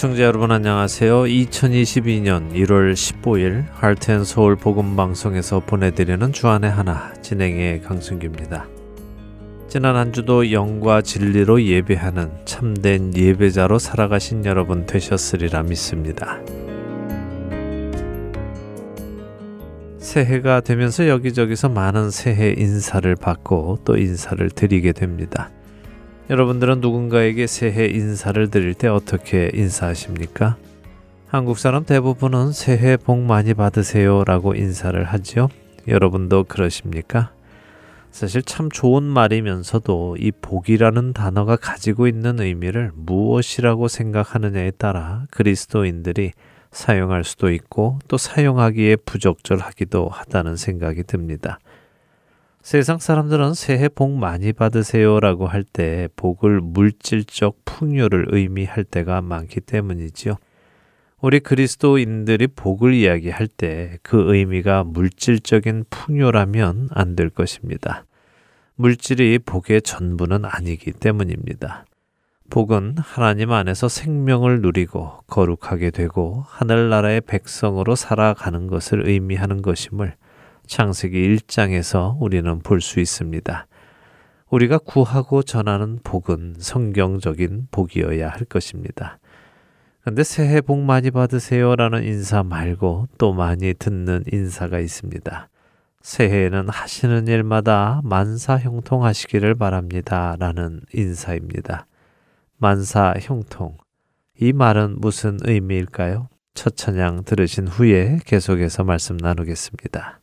애청자 여러분 안녕하세요. 2022년 1월 15일 할텐서울 복음방송에서 보내드리는 주안의 하나 진행의 강승규입니다. 지난 한 주도 영과 진리로 예배하는 참된 예배자로 살아가신 여러분 되셨으리라 믿습니다. 새해가 되면서 여기저기서 많은 새해 인사를 받고 또 인사를 드리게 됩니다. 여러분들은 누군가에게 새해 인사를 드릴 때 어떻게 인사하십니까? 한국 사람 대부분은 새해 복 많이 받으세요 라고 인사를 하지요. 여러분도 그러십니까? 사실 참 좋은 말이면서도 이 복이라는 단어가 가지고 있는 의미를 무엇이라고 생각하느냐에 따라 그리스도인들이 사용할 수도 있고 또 사용하기에 부적절하기도 하다는 생각이 듭니다. 세상 사람들은 새해 복 많이 받으세요라고 할 때 복을 물질적 풍요를 의미할 때가 많기 때문이지요. 우리 그리스도인들이 복을 이야기할 때 그 의미가 물질적인 풍요라면 안 될 것입니다. 물질이 복의 전부는 아니기 때문입니다. 복은 하나님 안에서 생명을 누리고 거룩하게 되고 하늘나라의 백성으로 살아가는 것을 의미하는 것임을 창세기 1장에서 우리는 볼 수 있습니다. 우리가 구하고 전하는 복은 성경적인 복이어야 할 것입니다. 근데 새해 복 많이 받으세요라는 인사 말고 또 많이 듣는 인사가 있습니다. 새해에는 하시는 일마다 만사 형통하시기를 바랍니다. 라는 인사입니다. 만사 형통. 이 말은 무슨 의미일까요? 첫 찬양 들으신 후에 계속해서 말씀 나누겠습니다.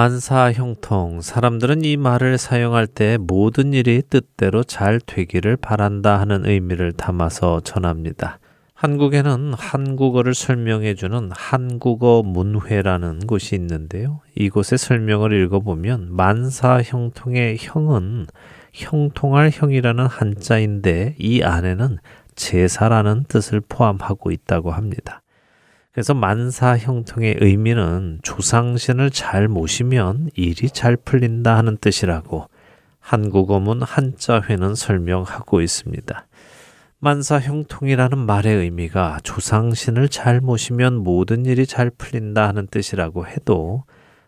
만사 형통 사람들은 이 말을 사용할 때 모든 일이 뜻대로 잘 되기를 바란다 하는 의미를 담아서 전합니다. 한국에는 한국어를 설명해 주는 한국어 문회라는 곳이 있는데요. 이곳의 설명을 읽어보면 만사 형통의 형은 형통할 형이라는 한자인데 이 안에는 제사라는 뜻을 포함하고 있다고 합니다. 그래서 만사 형통의 의미는 조상신을 잘 모시면 일이 잘 풀린다 하는 뜻이라고 한국어문 한자회는 설명하고 있습니다. 만사 형통이라는 말의 의미가 조상신을 잘 모시면 모든 일이 잘 풀린다 하는 뜻이라고 해도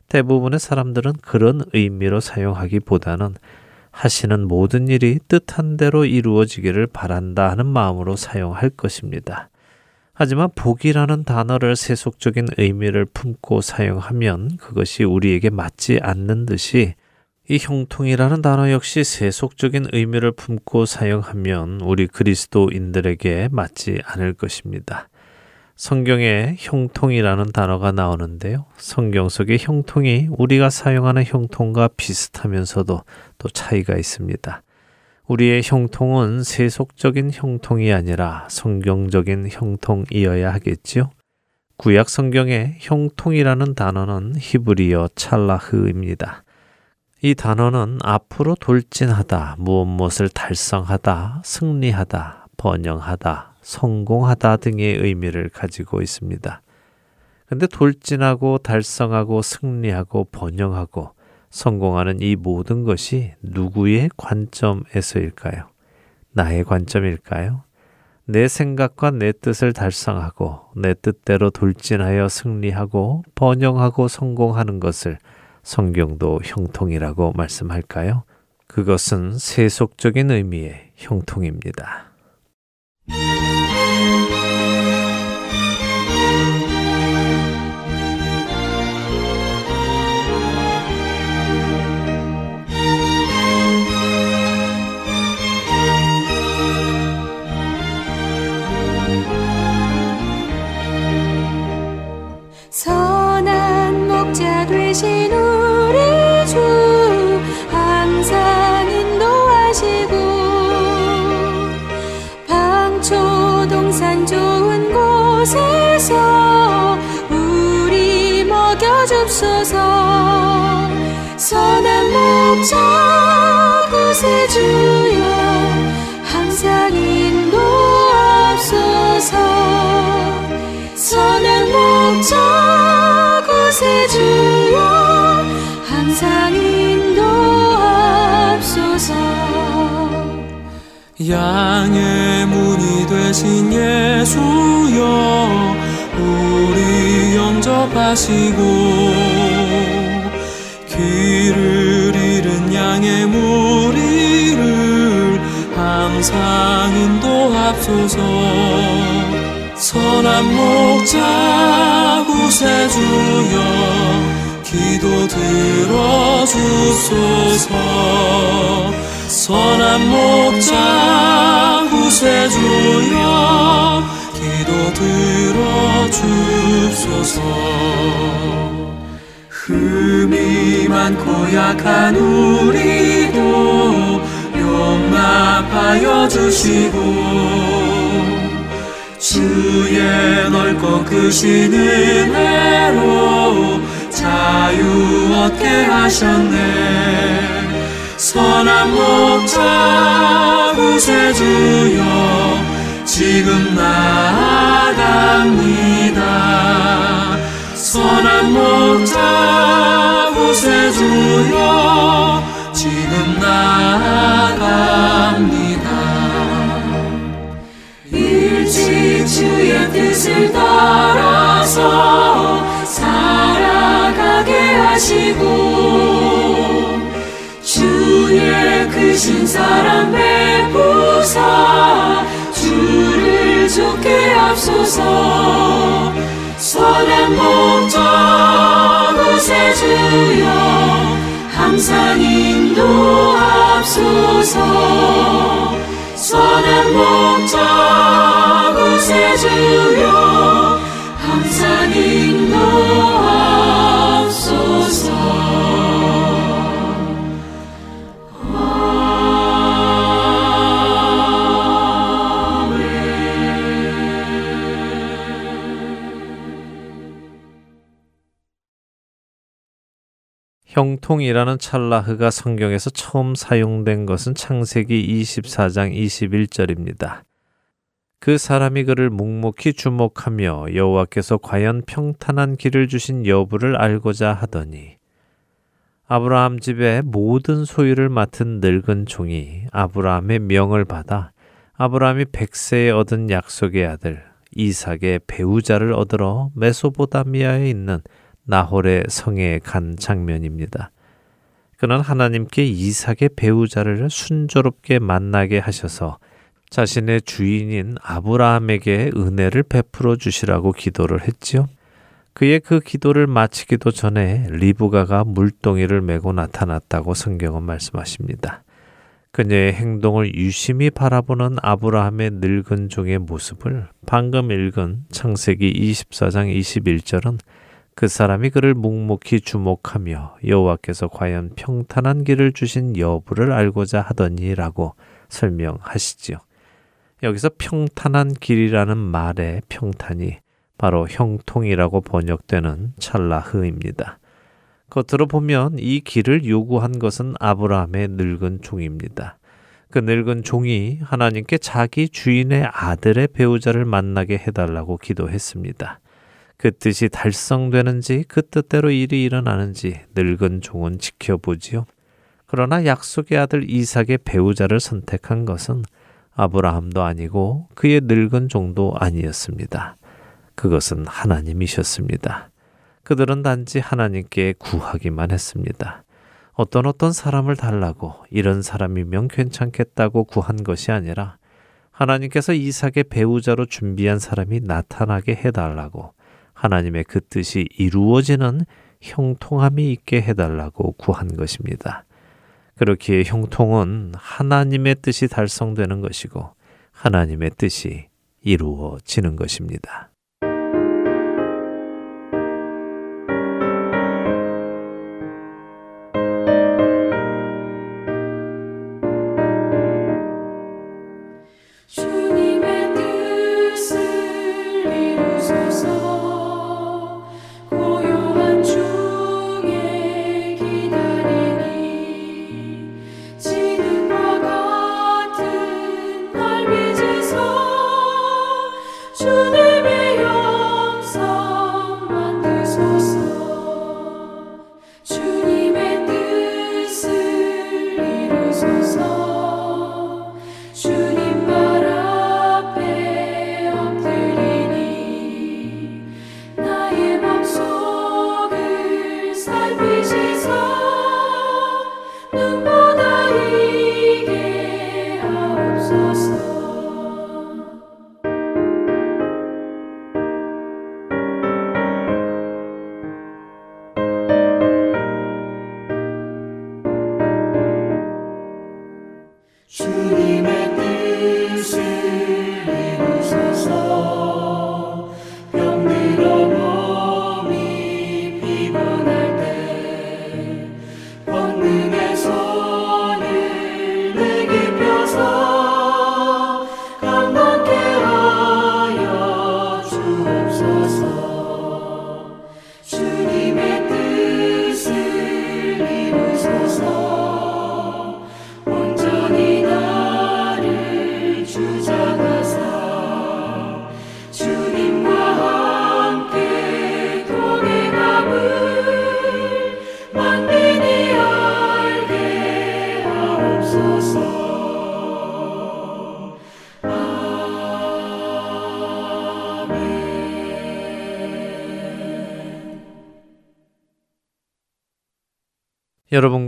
대부분의 사람들은 그런 의미로 사용하기보다는 하시는 모든 일이 뜻한 대로 이루어지기를 바란다 하는 마음으로 사용할 것입니다. 하지만 복이라는 단어를 세속적인 의미를 품고 사용하면 그것이 우리에게 맞지 않는 듯이 이 형통이라는 단어 역시 세속적인 의미를 품고 사용하면 우리 그리스도인들에게 맞지 않을 것입니다. 성경에 형통이라는 단어가 나오는데요. 성경 속의 형통이 우리가 사용하는 형통과 비슷하면서도 또 차이가 있습니다. 우리의 형통은 세속적인 형통이 아니라 성경적인 형통이어야 하겠지요. 구약 성경의 형통이라는 단어는 히브리어 찰라흐입니다. 이 단어는 앞으로 돌진하다, 무엇 무엇을 달성하다, 승리하다, 번영하다, 성공하다 등의 의미를 가지고 있습니다. 근데 돌진하고 달성하고 승리하고 번영하고 성공하는 이 모든 것이 누구의 관점에서일까요? 나의 관점일까요? 내 생각과 내 뜻을 달성하고 내 뜻대로 돌진하여 승리하고 번영하고 성공하는 것을 성경도 형통이라고 말씀할까요? 그것은 세속적인 의미의 형통입니다. 되신 우리 주 항상 인도하시고 방초 동산 좋은 곳에서 우리 먹여줍소서. 선한 목자 곳에 주여 항상 인도하소서. 선한 목자 곳에 주 양의 문이 되신 예수여 우리 영접하시고 길을 잃은 양의 무리를 항상 인도하소서. 선한 목자 구세주여 기도 들어주소서 선한 목자 구세주여 기도 들어주소서. 흠이 많고 약한 우리도 용납하여 주시고 주의 넓고 크신 은혜로 자유 얻게 하셨네 선한 목자 구세주여 지금 나아갑니다. 선한 목자 구세주여 지금 나아갑니다. 일찍 주의 뜻을 따라서 살아가게 하시고 주의 크신 사랑 베푸사 주를 좋게 앞소서 선한 목자 구세 주여 항상 인도합소서 선한 목자 구세 주여 항상 인도하소서 형통이라는 찰라흐가 성경에서 처음 사용된 것은 창세기 24장 21절입니다. 그 사람이 그를 묵묵히 주목하며 여호와께서 과연 평탄한 길을 주신 여부를 알고자 하더니 아브라함 집의 모든 소유를 맡은 늙은 종이 아브라함의 명을 받아 아브라함이 백세에 얻은 약속의 아들 이삭의 배우자를 얻으러 메소보다미아에 있는 나홀의 성에 간 장면입니다. 그는 하나님께 이삭의 배우자를 순조롭게 만나게 하셔서 자신의 주인인 아브라함에게 은혜를 베풀어 주시라고 기도를 했지요. 그의 그 기도를 마치기도 전에 리브가가 물동이를 메고 나타났다고 성경은 말씀하십니다. 그녀의 행동을 유심히 바라보는 아브라함의 늙은 종의 모습을 방금 읽은 창세기 24장 21절은 그 사람이 그를 묵묵히 주목하며 여호와께서 과연 평탄한 길을 주신 여부를 알고자 하더니라고 설명하시지요. 여기서 평탄한 길이라는 말의 평탄이 바로 형통이라고 번역되는 찰라흐입니다. 겉으로 보면 이 길을 요구한 것은 아브라함의 늙은 종입니다. 그 늙은 종이 하나님께 자기 주인의 아들의 배우자를 만나게 해달라고 기도했습니다. 그 뜻이 달성되는지 그 뜻대로 일이 일어나는지 늙은 종은 지켜보지요. 그러나 약속의 아들 이삭의 배우자를 선택한 것은 아브라함도 아니고 그의 늙은 종도 아니었습니다. 그것은 하나님이셨습니다. 그들은 단지 하나님께 구하기만 했습니다. 어떤 어떤 사람을 달라고 이런 사람이면 괜찮겠다고 구한 것이 아니라 하나님께서 이삭의 배우자로 준비한 사람이 나타나게 해달라고 하나님의 그 뜻이 이루어지는 형통함이 있게 해달라고 구한 것입니다. 그렇기에 형통은 하나님의 뜻이 달성되는 것이고 하나님의 뜻이 이루어지는 것입니다.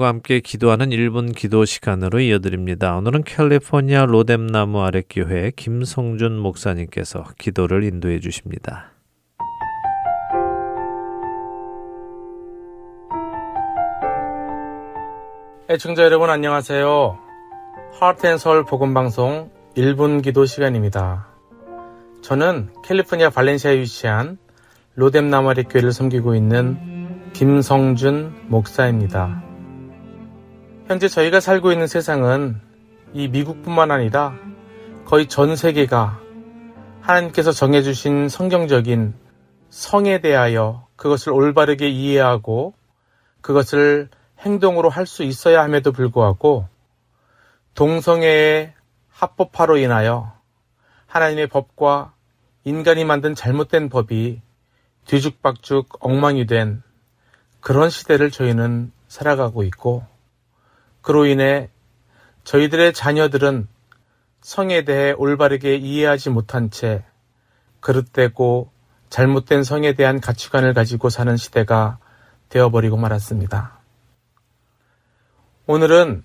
여러분과 함께 기도하는 1분 기도 시간으로 이어드립니다. 오늘은 캘리포니아 로뎀나무 아래 교회 김성준 목사님께서 기도를 인도해 주십니다. 애청자 여러분 안녕하세요. 하트앤서울 복음방송 1분 기도 시간입니다. 저는 캘리포니아 발렌시아에 위치한 로뎀나무 아래 교회를 섬기고 있는 김성준 목사입니다. 현재 저희가 살고 있는 세상은 이 미국뿐만 아니라 거의 전 세계가 하나님께서 정해주신 성경적인 성에 대하여 그것을 올바르게 이해하고 그것을 행동으로 할 수 있어야 함에도 불구하고 동성애의 합법화로 인하여 하나님의 법과 인간이 만든 잘못된 법이 뒤죽박죽 엉망이 된 그런 시대를 저희는 살아가고 있고 그로 인해 저희들의 자녀들은 성에 대해 올바르게 이해하지 못한 채 그릇되고 잘못된 성에 대한 가치관을 가지고 사는 시대가 되어버리고 말았습니다. 오늘은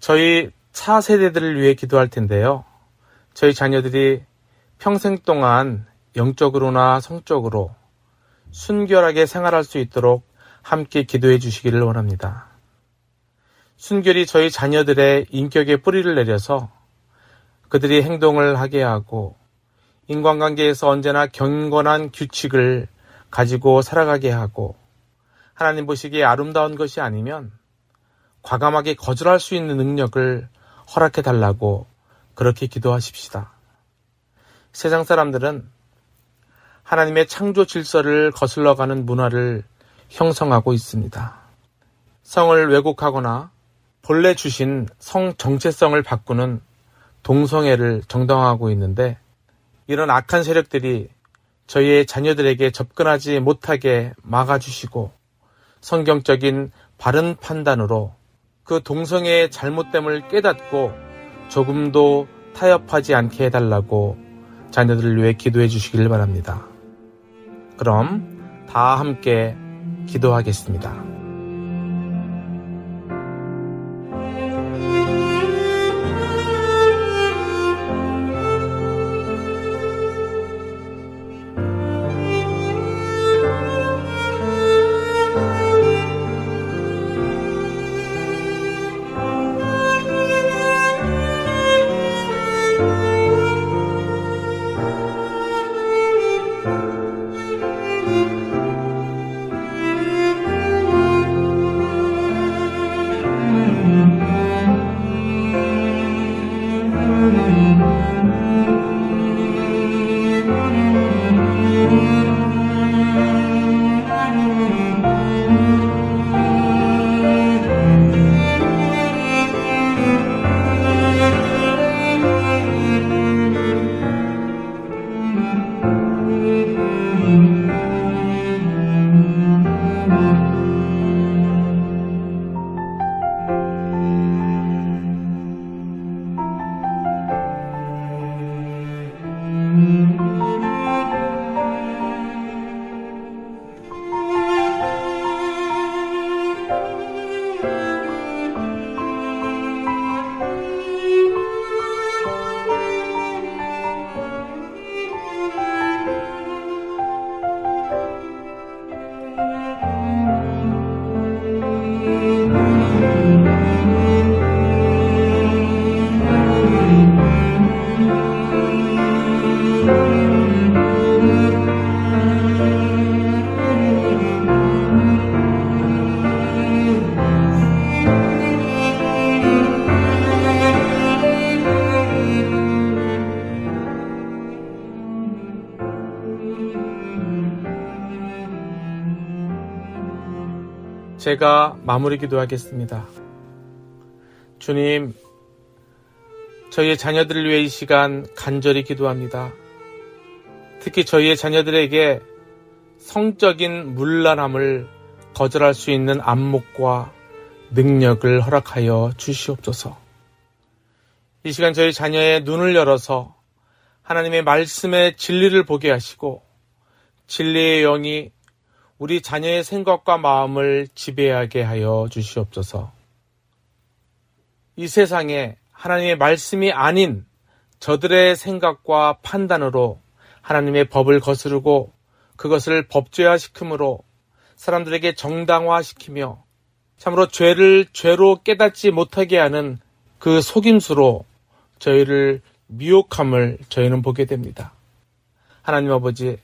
저희 차 세대들을 위해 기도할 텐데요. 저희 자녀들이 평생 동안 영적으로나 성적으로 순결하게 생활할 수 있도록 함께 기도해 주시기를 원합니다. 순결이 저희 자녀들의 인격에 뿌리를 내려서 그들이 행동을 하게 하고 인간관계에서 언제나 경건한 규칙을 가지고 살아가게 하고 하나님 보시기에 아름다운 것이 아니면 과감하게 거절할 수 있는 능력을 허락해 달라고 그렇게 기도하십시다. 세상 사람들은 하나님의 창조 질서를 거슬러 가는 문화를 형성하고 있습니다. 성을 왜곡하거나 본래 주신 성 정체성을 바꾸는 동성애를 정당화하고 있는데 이런 악한 세력들이 저희의 자녀들에게 접근하지 못하게 막아주시고 성경적인 바른 판단으로 그 동성애의 잘못됨을 깨닫고 조금도 타협하지 않게 해달라고 자녀들을 위해 기도해 주시길 바랍니다. 그럼 다 함께 기도하겠습니다. 제가 마무리 기도하겠습니다. 주님, 저희의 자녀들을 위해 이 시간 간절히 기도합니다. 특히 저희의 자녀들에게 성적인 문란함을 거절할 수 있는 안목과 능력을 허락하여 주시옵소서. 이 시간 저희 자녀의 눈을 열어서 하나님의 말씀의 진리를 보게 하시고 진리의 영이 우리 자녀의 생각과 마음을 지배하게 하여 주시옵소서. 이 세상에 하나님의 말씀이 아닌 저들의 생각과 판단으로 하나님의 법을 거스르고 그것을 법죄화 시킴으로 사람들에게 정당화 시키며 참으로 죄를 죄로 깨닫지 못하게 하는 그 속임수로 저희를 미혹함을 저희는 보게 됩니다. 하나님 아버지,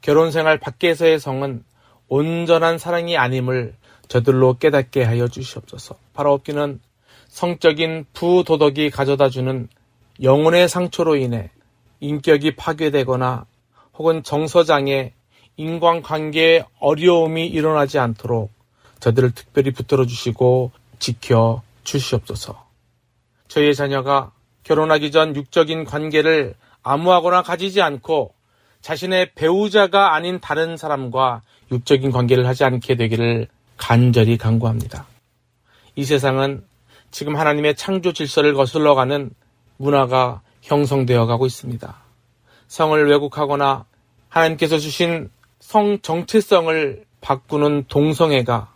결혼 생활 밖에서의 성은 온전한 사랑이 아님을 저들로 깨닫게 하여 주시옵소서. 바로 없기는 성적인 부도덕이 가져다 주는 영혼의 상처로 인해 인격이 파괴되거나 혹은 정서장애, 인간관계에 어려움이 일어나지 않도록 저들을 특별히 붙들어 주시고 지켜 주시옵소서. 저희의 자녀가 결혼하기 전 육적인 관계를 아무하거나 가지지 않고 자신의 배우자가 아닌 다른 사람과 육적인 관계를 하지 않게 되기를 간절히 간구합니다. 이 세상은 지금 하나님의 창조 질서를 거슬러 가는 문화가 형성되어 가고 있습니다. 성을 왜곡하거나 하나님께서 주신 성 정체성을 바꾸는 동성애가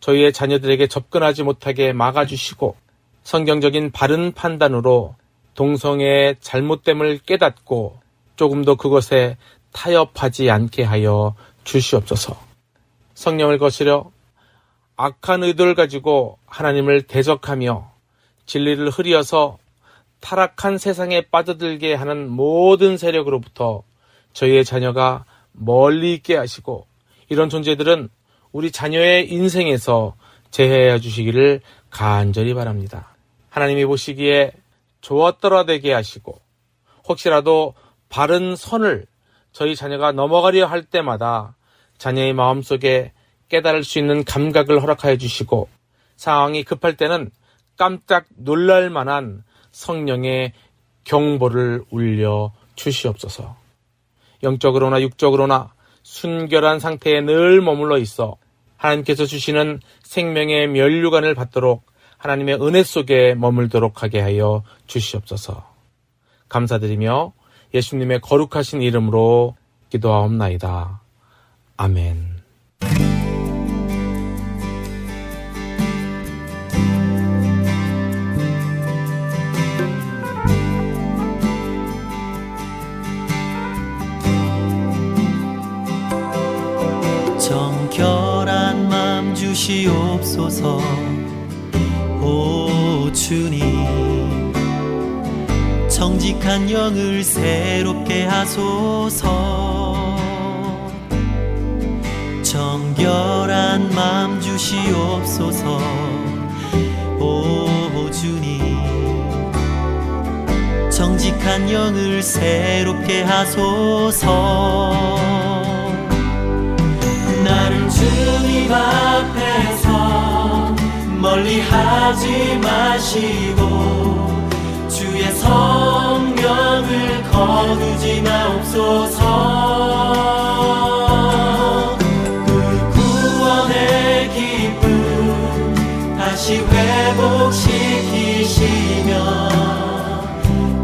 저희의 자녀들에게 접근하지 못하게 막아주시고 성경적인 바른 판단으로 동성애의 잘못됨을 깨닫고 조금 더 그것에 타협하지 않게 하여 주시옵소서. 성령을 거스려 악한 의도를 가지고 하나님을 대적하며 진리를 흐리어서 타락한 세상에 빠져들게 하는 모든 세력으로부터 저희의 자녀가 멀리 있게 하시고 이런 존재들은 우리 자녀의 인생에서 제해해 주시기를 간절히 바랍니다. 하나님이 보시기에 좋았더라 되게 하시고 혹시라도 바른 선을 저희 자녀가 넘어가려 할 때마다 자녀의 마음속에 깨달을 수 있는 감각을 허락하여 주시고 상황이 급할 때는 깜짝 놀랄 만한 성령의 경보를 울려 주시옵소서. 영적으로나 육적으로나 순결한 상태에 늘 머물러 있어 하나님께서 주시는 생명의 면류관을 받도록 하나님의 은혜 속에 머물도록 하게 하여 주시옵소서. 감사드리며 예수님의 거룩하신 이름으로 기도하옵나이다. 아멘. 정결한 마음 주시옵소서 오 주님 정직한 영을 새롭게 하소서. 정결한 마음 주시옵소서. 오 정직한 영을 새롭게 하소서. 나를 주님 앞에서 멀리 하지 마시고 주의 성령을 거두지 마옵소서. 그 구원의 기쁨 다시 회복시키시며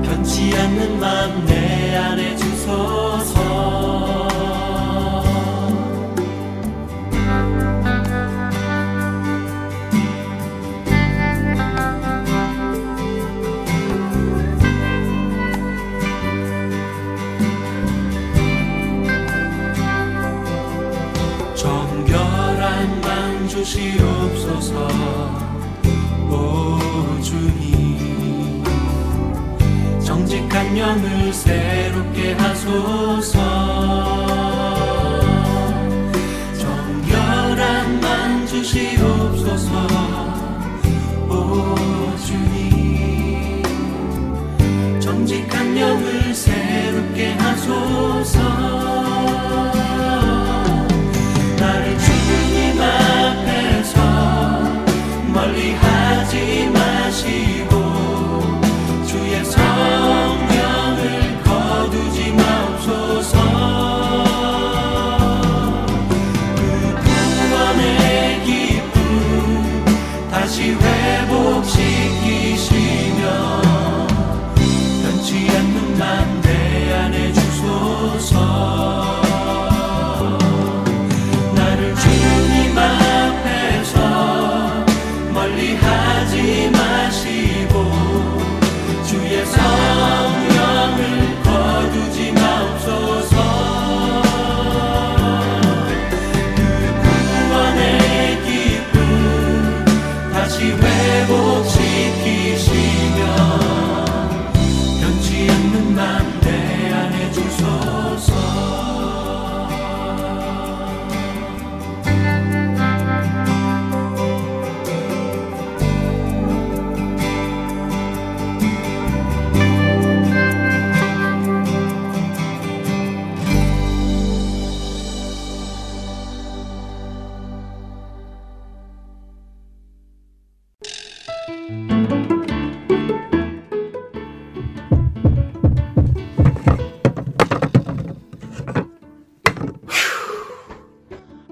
변치 않는 맘 내 안에 주소서 주시옵소서. 오 주님. 정직한 영을 새롭게 하소서. 정결한 맘 주시옵소서. 오 주님. 정직한 영을 새롭게 하소서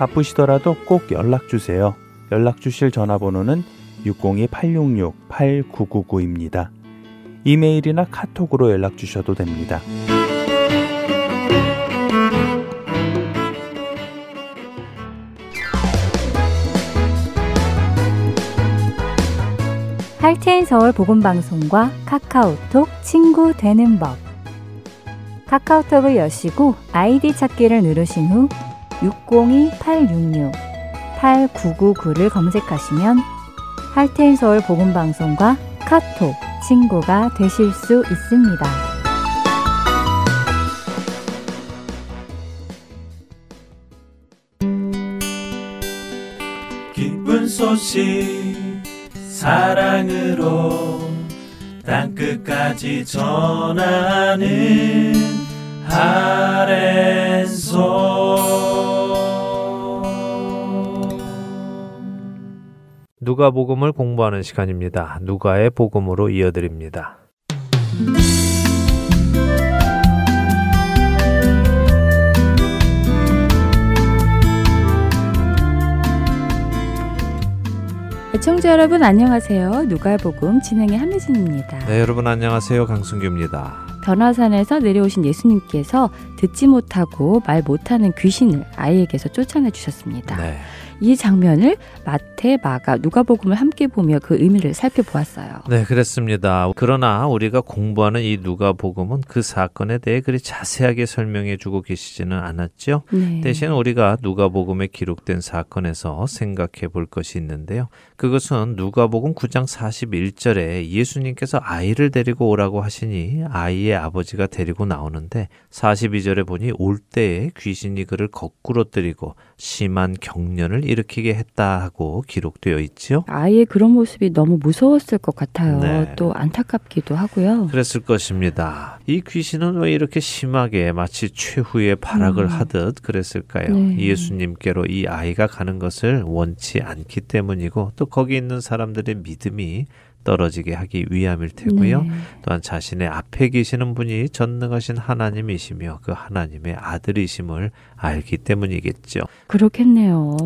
바쁘시더라도 꼭 연락 주세요. 연락 주실 전화번호는 602-866-8999입니다. 이메일이나 카톡으로 연락 주셔도 됩니다. 할테인 서울 복음 방송과 카카오톡 친구 되는 법. 카카오톡을 여시고 아이디 찾기를 누르신 후 602-866-8999를 검색하시면 할테인 서울 복음 방송과 카톡 친구가 되실 수 있습니다. 소식 사랑으로 땅끝까지 전하는 아랜소 누가복음을 공부하는 시간입니다. 누가의 복음으로 이어드립니다. 애청자 여러분 안녕하세요. 누가복음 진행의 한미진입니다. 네, 여러분 안녕하세요. 강승규입니다. 변화산에서 내려오신 예수님께서 듣지 못하고 말 못하는 귀신을 아이에게서 쫓아내 주셨습니다. 네. 이 장면을 마태, 마가, 누가복음을 함께 보며 그 의미를 살펴보았어요. 네, 그렇습니다. 그러나 우리가 공부하는 이 누가복음은 그 사건에 대해 그리 자세하게 설명해 주고 계시지는 않았죠. 네. 대신 우리가 누가복음에 기록된 사건에서 생각해 볼 것이 있는데요. 그것은 누가복음 9장 41절에 예수님께서 아이를 데리고 오라고 하시니 아이의 아버지가 데리고 나오는데 42절에 보니 올 때에 귀신이 그를 거꾸로 때리고 심한 경련을 일으키게 했다 하고 기록되어 있지요. 아이의 그런 모습이 너무 무서웠을 것 같아요. 네. 또 안타깝기도 하고요. 그랬을 것입니다. 이 귀신은 왜 이렇게 심하게 마치 최후의 발악을 음. 하듯 그랬을까요? 네. 예수님께로 이 아이가 가는 것을 원치 않기 때문이고 또 거기 있는 사람들의 믿음이 떨어지게 하기 위함일 테고요. 네. 또한 자신의 앞에 계시는 분이 전능하신 하나님이시며 그 하나님의 아들이심을 알기 때문이겠죠. 그렇겠네요.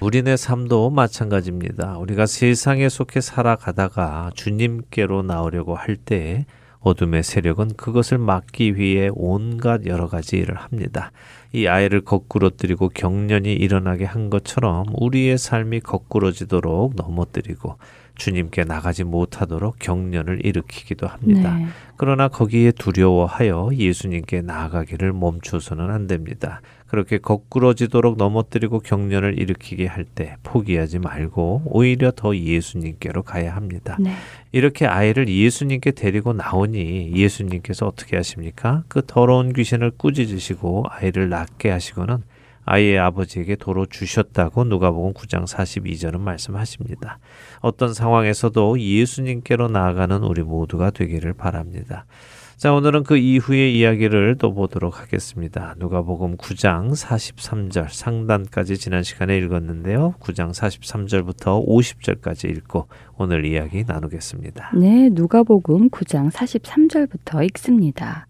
우리네 삶도 마찬가지입니다. 우리가 세상에 속해 살아가다가 주님께로 나오려고 할때 어둠의 세력은 그것을 막기 위해 온갖 여러 가지 일을 합니다. 이 아이를 거꾸로 뜨리고 경련이 일어나게 한 것처럼 우리의 삶이 거꾸러지도록 넘어뜨리고 주님께 나가지 못하도록 경련을 일으키기도 합니다. 네. 그러나 거기에 두려워하여 예수님께 나아가기를 멈춰서는 안 됩니다. 그렇게 거꾸러지도록 넘어뜨리고 경련을 일으키게 할 때 포기하지 말고 오히려 더 예수님께로 가야 합니다. 네. 이렇게 아이를 예수님께 데리고 나오니 예수님께서 어떻게 하십니까? 그 더러운 귀신을 꾸짖으시고 아이를 낫게 하시고는 아이의 아버지에게 도로 주셨다고 누가복음 9장 42절은 말씀하십니다. 어떤 상황에서도 예수님께로 나아가는 우리 모두가 되기를 바랍니다. 자, 오늘은 그 이후의 이야기를 또 보도록 하겠습니다. 누가복음 9장 43절 상단까지 지난 시간에 읽었는데요. 9장 43절부터 50절까지 읽고 오늘 이야기 나누겠습니다. 네, 누가복음 9장 43절부터 읽습니다.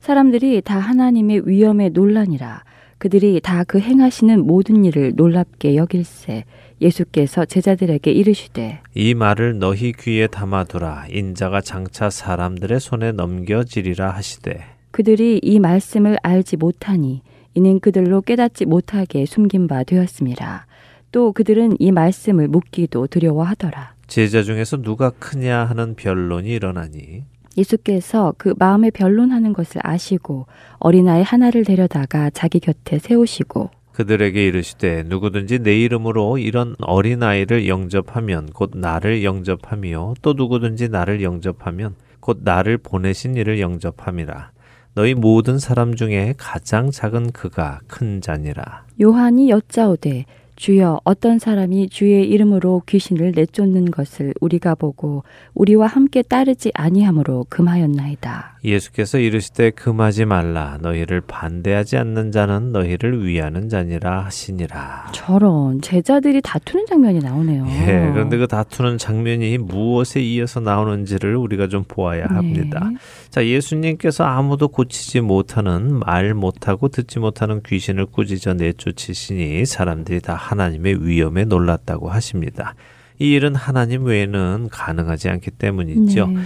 사람들이 다 하나님의 위엄에 논란이라 그들이 다 그 행하시는 모든 일을 놀랍게 여길세 예수께서 제자들에게 이르시되 이 말을 너희 귀에 담아두라 인자가 장차 사람들의 손에 넘겨지리라 하시되 그들이 이 말씀을 알지 못하니 이는 그들로 깨닫지 못하게 숨긴 바 되었습니다. 또 그들은 이 말씀을 묻기도 두려워하더라. 제자 중에서 누가 크냐 하는 변론이 일어나니 예수께서 그 마음에 변론하는 것을 아시고 어린아이 하나를 데려다가 자기 곁에 세우시고 그들에게 이르시되 누구든지 내 이름으로 이런 어린아이를 영접하면 곧 나를 영접하며 또 누구든지 나를 영접하면 곧 나를 보내신 이를 영접함이라. 너희 모든 사람 중에 가장 작은 그가 큰 자니라. 요한이 여짜오되 주여 어떤 사람이 주의 이름으로 귀신을 내쫓는 것을 우리가 보고 우리와 함께 따르지 아니하므로 금하였나이다. 예수께서 이르시되 금하지 말라 너희를 반대하지 않는 자는 너희를 위하는 자니라 하시니라. 저런 제자들이 다투는 장면이 나오네요. 예, 그런데 그 다투는 장면이 무엇에 이어서 나오는지를 우리가 좀 보아야 합니다. 네. 자, 예수님께서 아무도 고치지 못하는 말 못하고 듣지 못하는 귀신을 꾸짖어 내쫓으시니 사람들이 다 하나님의 위엄에 놀랐다고 하십니다. 이 일은 하나님 외에는 가능하지 않기 때문이죠. 네.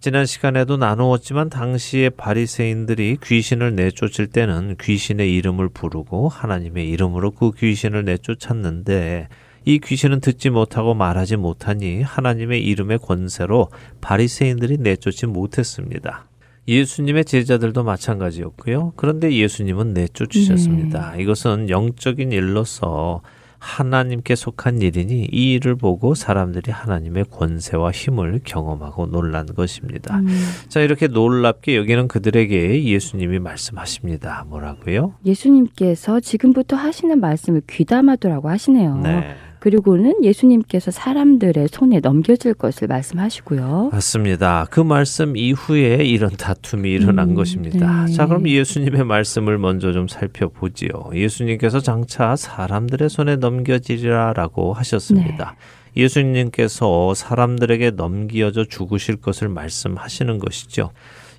지난 시간에도 나누었지만 당시의 바리새인들이 귀신을 내쫓을 때는 귀신의 이름을 부르고 하나님의 이름으로 그 귀신을 내쫓았는데 이 귀신은 듣지 못하고 말하지 못하니 하나님의 이름의 권세로 바리새인들이 내쫓지 못했습니다. 예수님의 제자들도 마찬가지였고요. 그런데 예수님은 내쫓으셨습니다. 이것은 영적인 일로서 하나님께 속한 일이니 이 일을 보고 사람들이 하나님의 권세와 힘을 경험하고 놀란 것입니다. 음, 자, 이렇게 놀랍게 여기는 그들에게 예수님이 말씀하십니다. 뭐라고요? 예수님께서 지금부터 하시는 말씀을 귀담아두라고 하시네요. 네. 그리고는 예수님께서 사람들의 손에 넘겨질 것을 말씀하시고요. 맞습니다. 그 말씀 이후에 이런 다툼이 일어난 음, 것입니다. 네. 자, 그럼 예수님의 말씀을 먼저 좀 살펴보지요. 예수님께서 장차 사람들의 손에 넘겨지리라라고 하셨습니다. 네. 예수님께서 사람들에게 넘겨져 죽으실 것을 말씀하시는 것이죠.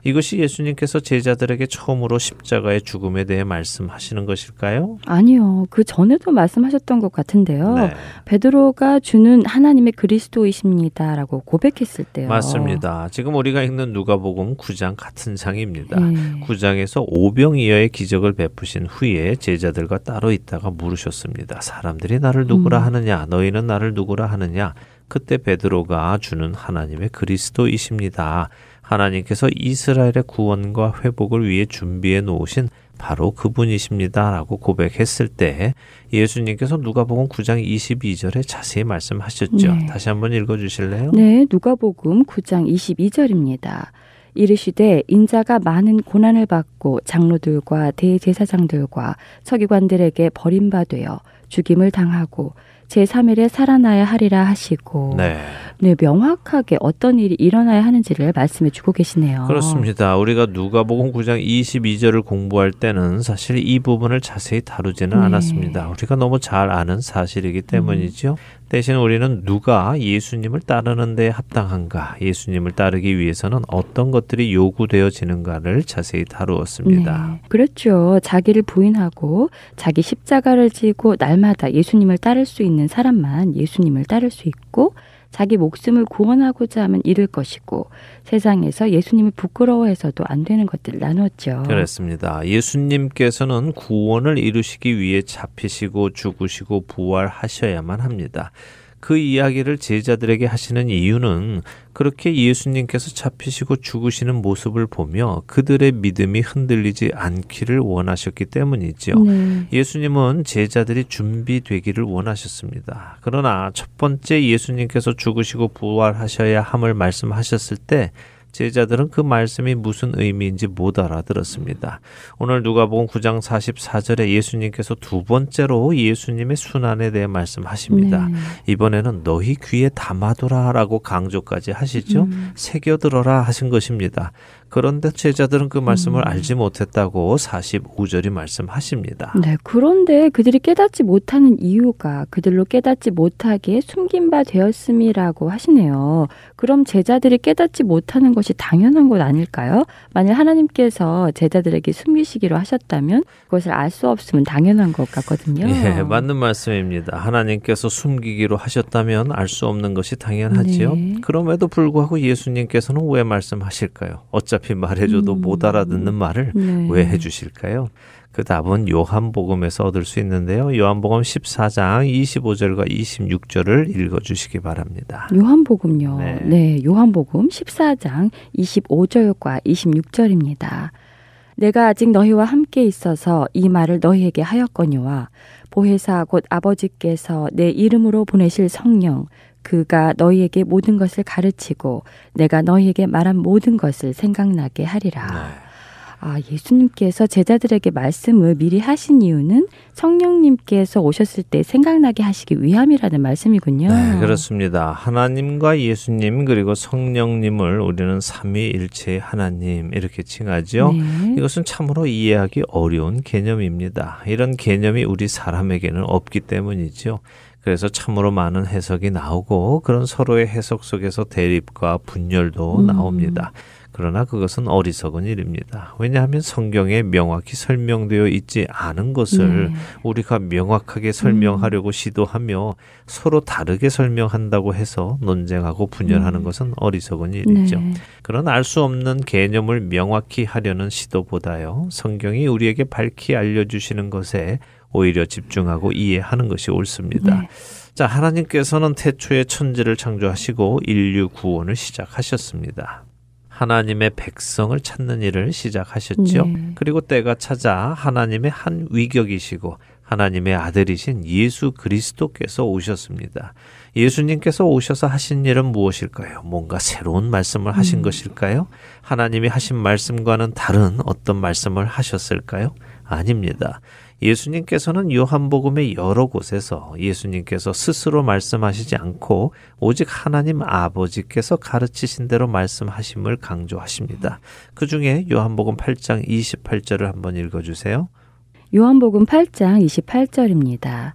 이것이 예수님께서 제자들에게 처음으로 십자가의 죽음에 대해 말씀하시는 것일까요? 아니요. 그 전에도 말씀하셨던 것 같은데요. 네. 베드로가 주는 하나님의 그리스도이십니다라고 고백했을 때요. 맞습니다. 지금 우리가 읽는 누가복음 9장 같은 장입니다. 네. 9장에서 오병이어의 기적을 베푸신 후에 제자들과 따로 있다가 물으셨습니다. 사람들이 나를 누구라 음. 하느냐? 너희는 나를 누구라 하느냐? 그때 베드로가 주는 하나님의 그리스도이십니다. 하나님께서 이스라엘의 구원과 회복을 위해 준비해 놓으신 바로 그분이십니다라고 고백했을 때 예수님께서 누가복음 9장 22절에 자세히 말씀하셨죠. 네. 다시 한번 읽어 주실래요? 네, 누가복음 9장 22절입니다. 이르시되 인자가 많은 고난을 받고 장로들과 대제사장들과 서기관들에게 버림받되어 죽임을 당하고 제3일에 살아나야 하리라 하시고 네. 네, 명확하게 어떤 일이 일어나야 하는지를 말씀해 주고 계시네요. 그렇습니다. 우리가 누가복음 9장 22절을 공부할 때는 사실 이 부분을 자세히 다루지는 네. 않았습니다. 우리가 너무 잘 아는 사실이기 때문이죠. 대신 우리는 누가 예수님을 따르는 데 합당한가, 예수님을 따르기 위해서는 어떤 것들이 요구되어지는가를 자세히 다루었습니다. 네, 그렇죠. 자기를 부인하고 자기 십자가를 지고 날마다 예수님을 따를 수 있는 사람만 예수님을 따를 수 있고 자기 목숨을 구원하고자 하면 잃을 것이고 세상에서 예수님을 부끄러워해서도 안 되는 것들을 나누었죠. 그렇습니다. 예수님께서는 구원을 이루시기 위해 잡히시고 죽으시고 부활하셔야만 합니다. 그 이야기를 제자들에게 하시는 이유는 그렇게 예수님께서 잡히시고 죽으시는 모습을 보며 그들의 믿음이 흔들리지 않기를 원하셨기 때문이죠. 네. 예수님은 제자들이 준비되기를 원하셨습니다. 그러나 첫 번째 예수님께서 죽으시고 부활하셔야 함을 말씀하셨을 때 제자들은 그 말씀이 무슨 의미인지 못 알아들었습니다. 오늘 누가복음 9장 44절에 예수님께서 두 번째로 예수님의 순환에 대해 말씀하십니다. 네. 이번에는 너희 귀에 담아두라라고 강조까지 하시죠. 음. 새겨들어라 하신 것입니다. 그런데 제자들은 그 말씀을 음. 알지 못했다고 45절이 말씀하십니다. 네, 그런데 그들이 깨닫지 못하는 이유가 그들로 깨닫지 못하게 숨긴 바 되었음이라고 하시네요. 그럼 제자들이 깨닫지 못하는 것이 당연한 것 아닐까요? 만약 하나님께서 제자들에게 숨기시기로 하셨다면 그것을 알 수 없으면 당연한 것 같거든요. 예, 맞는 말씀입니다. 하나님께서 숨기기로 하셨다면 알 수 없는 것이 당연하지요. 네. 그럼에도 불구하고 예수님께서는 왜 말씀하실까요? 어차피 어차피 말해줘도 음. 못 알아듣는 말을 네. 왜 해주실까요? 그 답은 요한복음에서 얻을 수 있는데요. 요한복음 14장 25절과 26절을 읽어주시기 바랍니다. 요한복음요. 네. 네. 요한복음 14장 25절과 26절입니다. 내가 아직 너희와 함께 있어서 이 말을 너희에게 하였거니와 보혜사 곧 아버지께서 내 이름으로 보내실 성령 그가 너희에게 모든 것을 가르치고 내가 너희에게 말한 모든 것을 생각나게 하리라. 네. 아, 예수님께서 제자들에게 말씀을 미리 하신 이유는 성령님께서 오셨을 때 생각나게 하시기 위함이라는 말씀이군요. 네, 그렇습니다. 하나님과 예수님 그리고 성령님을 우리는 삼위일체의 하나님 이렇게 칭하죠. 네. 이것은 참으로 이해하기 어려운 개념입니다. 이런 개념이 우리 사람에게는 없기 때문이죠. 그래서 참으로 많은 해석이 나오고 그런 서로의 해석 속에서 대립과 분열도 음. 나옵니다. 그러나 그것은 어리석은 일입니다. 왜냐하면 성경에 명확히 설명되어 있지 않은 것을 네. 우리가 명확하게 설명하려고 시도하며 서로 다르게 설명한다고 해서 논쟁하고 분열하는 음. 것은 어리석은 일이죠. 네. 그런 알 수 없는 개념을 명확히 하려는 시도보다요. 성경이 우리에게 밝히 알려주시는 것에 오히려 집중하고 이해하는 것이 옳습니다. 네. 자, 하나님께서는 태초에 천지를 창조하시고 인류 구원을 시작하셨습니다. 하나님의 백성을 찾는 일을 시작하셨죠. 네. 그리고 때가 찾아 하나님의 한 위격이시고 하나님의 아들이신 예수 그리스도께서 오셨습니다. 예수님께서 오셔서 하신 일은 무엇일까요? 뭔가 새로운 말씀을 하신 음. 것일까요? 하나님이 하신 말씀과는 다른 어떤 말씀을 하셨을까요? 아닙니다. 예수님께서는 요한복음의 여러 곳에서 예수님께서 스스로 말씀하시지 않고 오직 하나님 아버지께서 가르치신 대로 말씀하심을 강조하십니다. 그 중에 요한복음 8장 28절을 한번 읽어주세요. 요한복음 8장 28절입니다.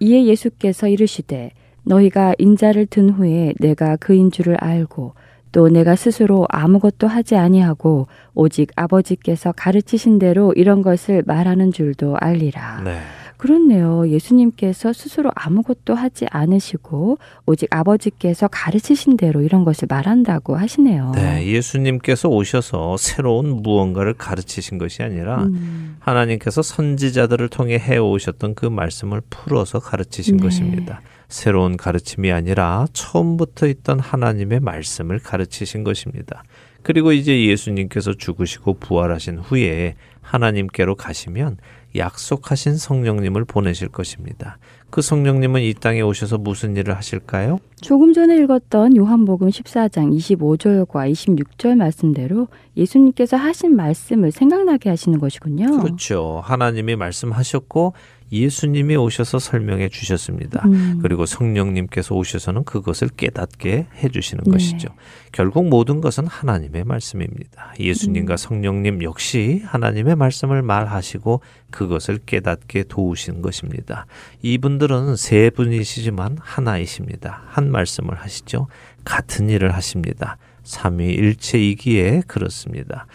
이에 예수께서 이르시되 너희가 인자를 든 후에 내가 그인 줄을 알고 또 내가 스스로 아무것도 하지 아니하고 오직 아버지께서 가르치신 대로 이런 것을 말하는 줄도 알리라. 네. 그렇네요. 예수님께서 스스로 아무것도 하지 않으시고 오직 아버지께서 가르치신 대로 이런 것을 말한다고 하시네요. 네, 예수님께서 오셔서 새로운 무언가를 가르치신 것이 아니라 음, 하나님께서 선지자들을 통해 해 오셨던 그 말씀을 풀어서 가르치신 네. 것입니다. 새로운 가르침이 아니라 처음부터 있던 하나님의 말씀을 가르치신 것입니다. 그리고 이제 예수님께서 죽으시고 부활하신 후에 하나님께로 가시면 약속하신 성령님을 보내실 것입니다. 그 성령님은 이 땅에 오셔서 무슨 일을 하실까요? 조금 전에 읽었던 요한복음 14장 25절과 26절 말씀대로 예수님께서 하신 말씀을 생각나게 하시는 것이군요. 그렇죠. 하나님이 말씀하셨고 예수님이 오셔서 설명해 주셨습니다. 음. 그리고 성령님께서 오셔서는 그것을 깨닫게 해 주시는 네. 것이죠. 결국 모든 것은 하나님의 말씀입니다. 예수님과 음. 성령님 역시 하나님의 말씀을 말하시고 그것을 깨닫게 도우신 것입니다. 이분들은 세 분이시지만 하나이십니다. 한 말씀을 하시죠. 같은 일을 하십니다. 삼위일체이기에 그렇습니다.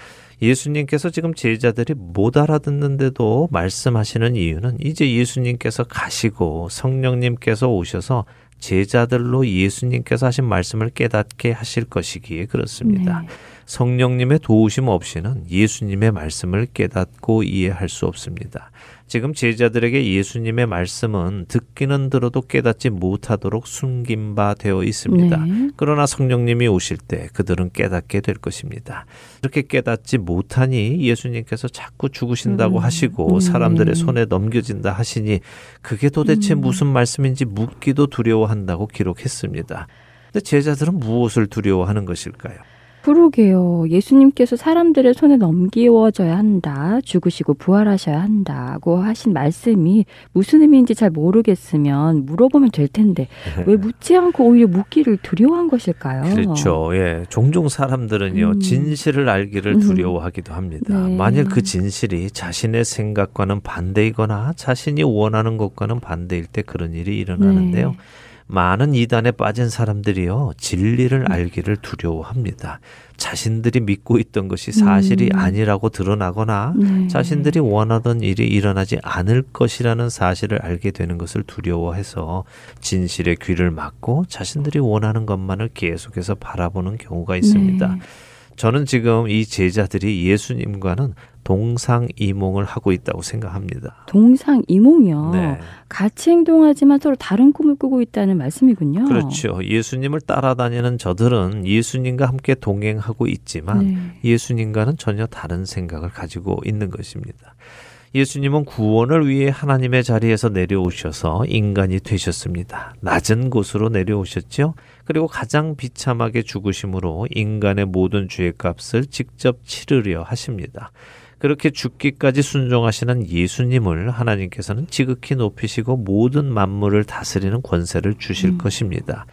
예수님께서 지금 제자들이 못 알아듣는데도 말씀하시는 이유는 이제 예수님께서 가시고 성령님께서 오셔서 제자들로 예수님께서 하신 말씀을 깨닫게 하실 것이기에 그렇습니다. 네. 성령님의 도우심 없이는 예수님의 말씀을 깨닫고 이해할 수 없습니다. 지금 제자들에게 예수님의 말씀은 듣기는 들어도 깨닫지 못하도록 숨긴 바 되어 있습니다. 네. 그러나 성령님이 오실 때 그들은 깨닫게 될 것입니다. 이렇게 깨닫지 못하니 예수님께서 자꾸 죽으신다고 음, 하시고 음. 사람들의 손에 넘겨진다 하시니 그게 도대체 음. 무슨 말씀인지 묻기도 두려워한다고 기록했습니다. 근데 제자들은 무엇을 두려워하는 것일까요? 그러게요. 예수님께서 사람들의 손에 넘기워져야 한다. 죽으시고 부활하셔야 한다고 하신 말씀이 무슨 의미인지 잘 모르겠으면 물어보면 될 텐데 왜 묻지 않고 오히려 묻기를 두려워한 것일까요? 그렇죠. 예. 종종 사람들은요, 음. 진실을 알기를 음. 두려워하기도 합니다. 네. 만일 그 진실이 자신의 생각과는 반대이거나 자신이 원하는 것과는 반대일 때 그런 일이 일어나는데요. 네. 많은 이단에 빠진 사람들이요, 진리를 알기를 두려워합니다. 자신들이 믿고 있던 것이 사실이 음. 아니라고 드러나거나 네. 자신들이 원하던 일이 일어나지 않을 것이라는 사실을 알게 되는 것을 두려워해서 진실의 귀를 막고 자신들이 원하는 것만을 계속해서 바라보는 경우가 있습니다. 네. 저는 지금 이 제자들이 예수님과는 동상이몽을 하고 있다고 생각합니다. 동상이몽이요. 네. 같이 행동하지만 서로 다른 꿈을 꾸고 있다는 말씀이군요. 그렇죠. 예수님을 따라다니는 저들은 예수님과 함께 동행하고 있지만 네. 예수님과는 전혀 다른 생각을 가지고 있는 것입니다. 예수님은 구원을 위해 하나님의 자리에서 내려오셔서 인간이 되셨습니다. 낮은 곳으로 내려오셨죠. 그리고 가장 비참하게 죽으심으로 인간의 모든 죄의 값을 직접 치르려 하십니다. 그렇게 죽기까지 순종하시는 예수님을 하나님께서는 지극히 높이시고 모든 만물을 다스리는 권세를 주실 것입니다.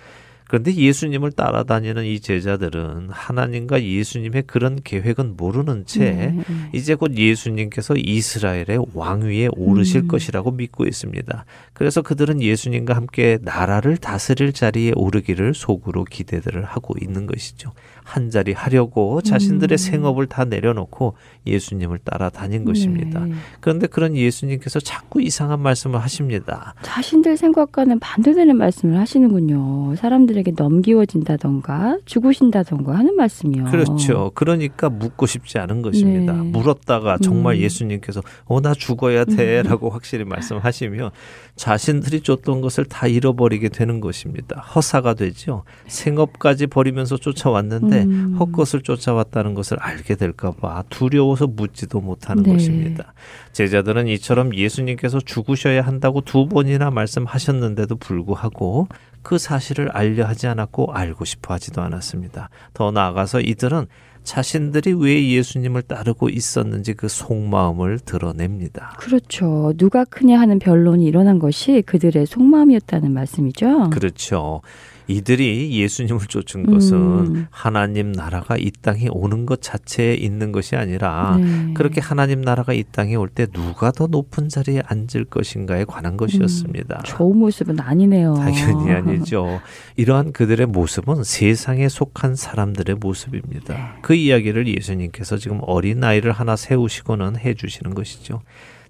그런데 예수님을 따라다니는 이 제자들은 하나님과 예수님의 그런 계획은 모르는 채 네. 이제 곧 예수님께서 이스라엘의 왕위에 오르실 음. 것이라고 믿고 있습니다. 그래서 그들은 예수님과 함께 나라를 다스릴 자리에 오르기를 속으로 기대들을 하고 있는 것이죠. 한 자리 하려고 자신들의 음. 생업을 다 내려놓고 예수님을 따라다닌 것입니다. 네. 그런데 그런 예수님께서 자꾸 이상한 말씀을 하십니다. 자신들 생각과는 반대되는 말씀을 하시는군요. 사람들에게 넘기워진다던가 죽으신다던가 하는 말씀이요. 그렇죠. 그러니까 묻고 싶지 않은 것입니다. 네. 물었다가 정말 음. 예수님께서 어 나 죽어야 돼라고 확실히 말씀하시면 자신들이 쫓던 것을 다 잃어버리게 되는 것입니다. 허사가 되죠. 생업까지 버리면서 쫓아왔는데 음. 헛것을 쫓아왔다는 것을 알게 될까 봐 두려워서 묻지도 못하는 네. 것입니다. 제자들은 이처럼 예수님께서 죽으셔야 한다고 두 번이나 말씀하셨는데도 불구하고 그 사실을 알려 하지 않았고 알고 싶어 하지도 않았습니다. 더 나아가서 이들은 자신들이 왜 예수님을 따르고 있었는지 그 속마음을 드러냅니다. 그렇죠. 누가 크냐 하는 변론이 일어난 것이 그들의 속마음이었다는 말씀이죠. 그렇죠. 이들이 예수님을 쫓은 것은 음. 하나님 나라가 이 땅에 오는 것 자체에 있는 것이 아니라 네. 그렇게 하나님 나라가 이 땅에 올 때 누가 더 높은 자리에 앉을 것인가에 관한 것이었습니다. 좋은 모습은 아니네요. 당연히 아니죠. 이러한 그들의 모습은 세상에 속한 사람들의 네. 모습입니다. 그 이야기를 예수님께서 지금 어린 아이를 하나 세우시고는 해주시는 것이죠.